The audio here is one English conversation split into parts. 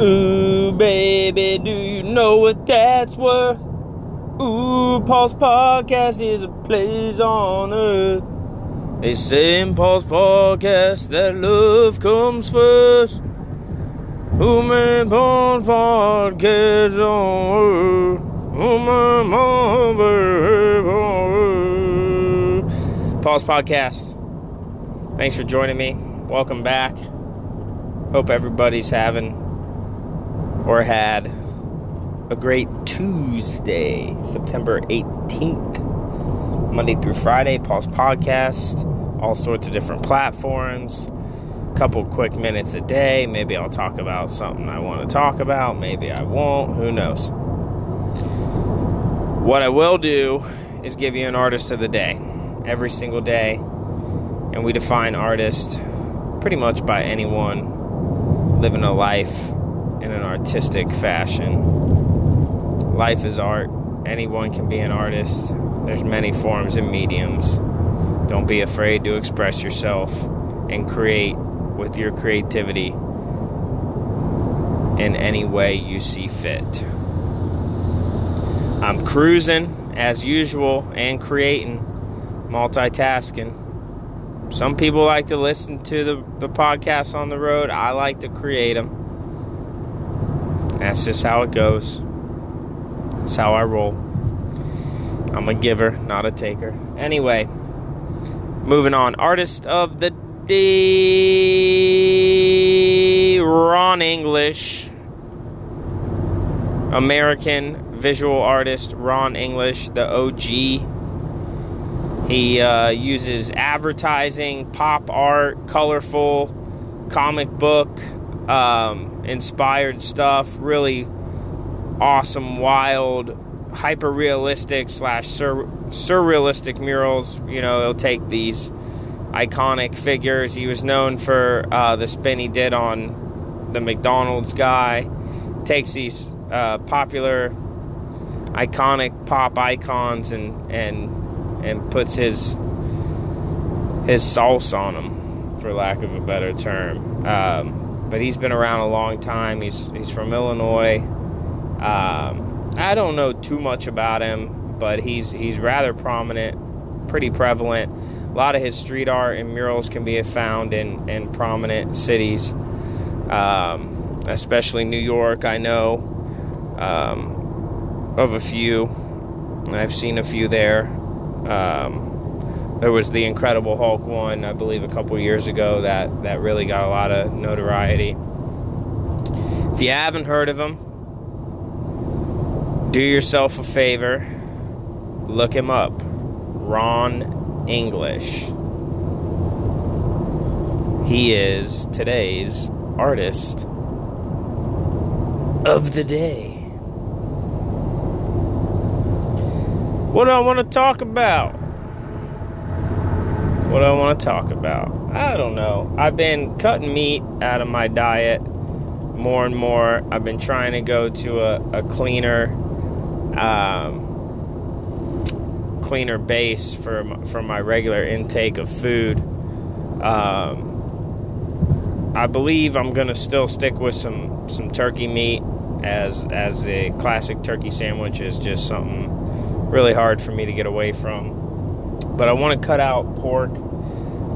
Ooh, baby, do you know what that's worth? Ooh, Paul's podcast is a place on earth. They say in Paul's podcast that love comes first. Ooh, man, Paul's podcast on earth. Mama, Paul's podcast. Thanks for joining me. Welcome back. Hope everybody's having or had a great Tuesday, September 18th. Monday through Friday, Paul's Podcast, all sorts of different platforms. A couple quick minutes a day. Maybe I'll talk about something I want to talk about. Maybe I won't. Who knows? What I will do is give you an artist of the day every single day. And we define artist pretty much by anyone living a life in an artistic fashion. Life is art. Anyone can be an artist. There's many forms and mediums. Don't be afraid to express yourself and create with your creativity in any way you see fit. I'm cruising as usual and creating, multitasking. Some people like to listen to the, the podcast on the road. I like to create them. That's just how it goes. That's how I roll. I'm a giver, not a taker. Anyway, moving on. Artist of the day Ron English. American visual artist Ron English, the OG. He uh, uses advertising, pop art, colorful, comic book, um, inspired stuff. Really awesome, wild, hyper realistic slash sur- surrealistic murals. You know, he'll take these iconic figures. He was known for uh, the spin he did on the McDonald's guy. Takes these uh, popular, iconic pop icons and and and puts his his sauce on them, for lack of a better term. Um, but he's been around a long time. He's he's from Illinois. Um, I don't know too much about him, but he's he's rather prominent, pretty prevalent. A lot of his street art and murals can be found in in prominent cities, um, especially New York. I know um, of a few. I've seen a few there. Um, there was the Incredible Hulk one, I believe, a couple years ago that, that really got a lot of notoriety. If you haven't heard of him, do yourself a favor, look him up. Ron English. He is today's artist of the day. What do I want to talk about? What do I want to talk about? I don't know. I've been cutting meat out of my diet more and more. I've been trying to go to a, a cleaner, um, cleaner base for my, for my regular intake of food. Um, I believe I'm gonna still stick with some some turkey meat as as a classic turkey sandwich is just something really hard for me to get away from. But I want to cut out pork,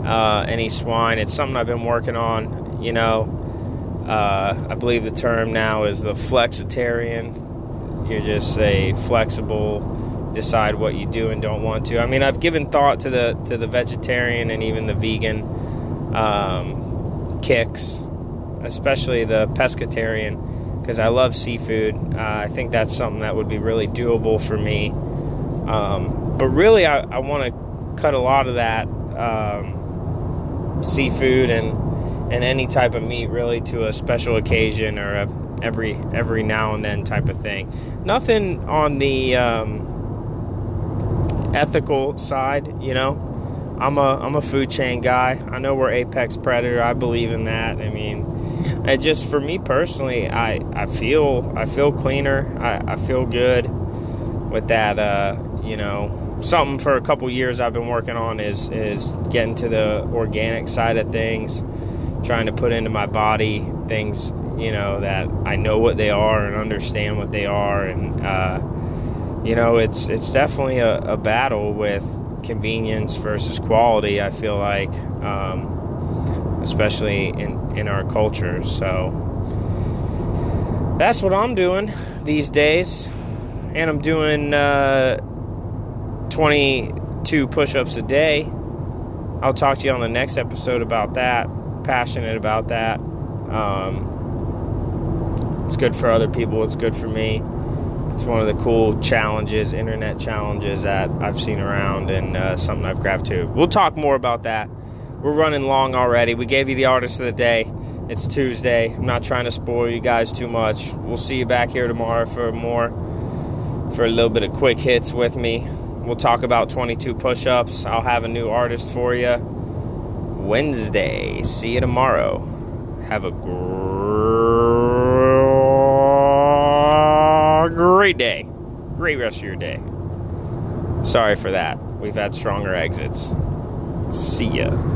uh, any swine. It's something I've been working on. You know, uh, I believe the term now is the flexitarian. You're just a flexible, decide what you do and don't want to. I mean, I've given thought to the to the vegetarian and even the vegan um, kicks, especially the pescatarian, because I love seafood. Uh, I think that's something that would be really doable for me. Um, but really, I, I want to cut a lot of that um, seafood and and any type of meat really to a special occasion or a every every now and then type of thing. Nothing on the um, ethical side, you know. I'm a I'm a food chain guy. I know we're apex predator. I believe in that. I mean, it just for me personally, I I feel I feel cleaner. I, I feel good with that. Uh, you know, something for a couple years I've been working on is is getting to the organic side of things, trying to put into my body things you know, that I know what they are and understand what they are. And, uh, you know, it's, it's definitely a, a, battle with convenience versus quality, I feel like, um, especially in, in our culture. So that's what I'm doing these days. And I'm doing uh, 22 push ups a day. I'll talk to you on the next episode about that. Passionate about that. Um, it's good for other people, it's good for me. It's one of the cool challenges, internet challenges that I've seen around and uh, something I've grabbed to. We'll talk more about that. We're running long already. We gave you the artist of the day. It's Tuesday. I'm not trying to spoil you guys too much. We'll see you back here tomorrow for more, for a little bit of quick hits with me. We'll talk about 22 push ups. I'll have a new artist for you Wednesday. See you tomorrow. Have a great day. Great rest of your day. Sorry for that. We've had stronger exits. See ya.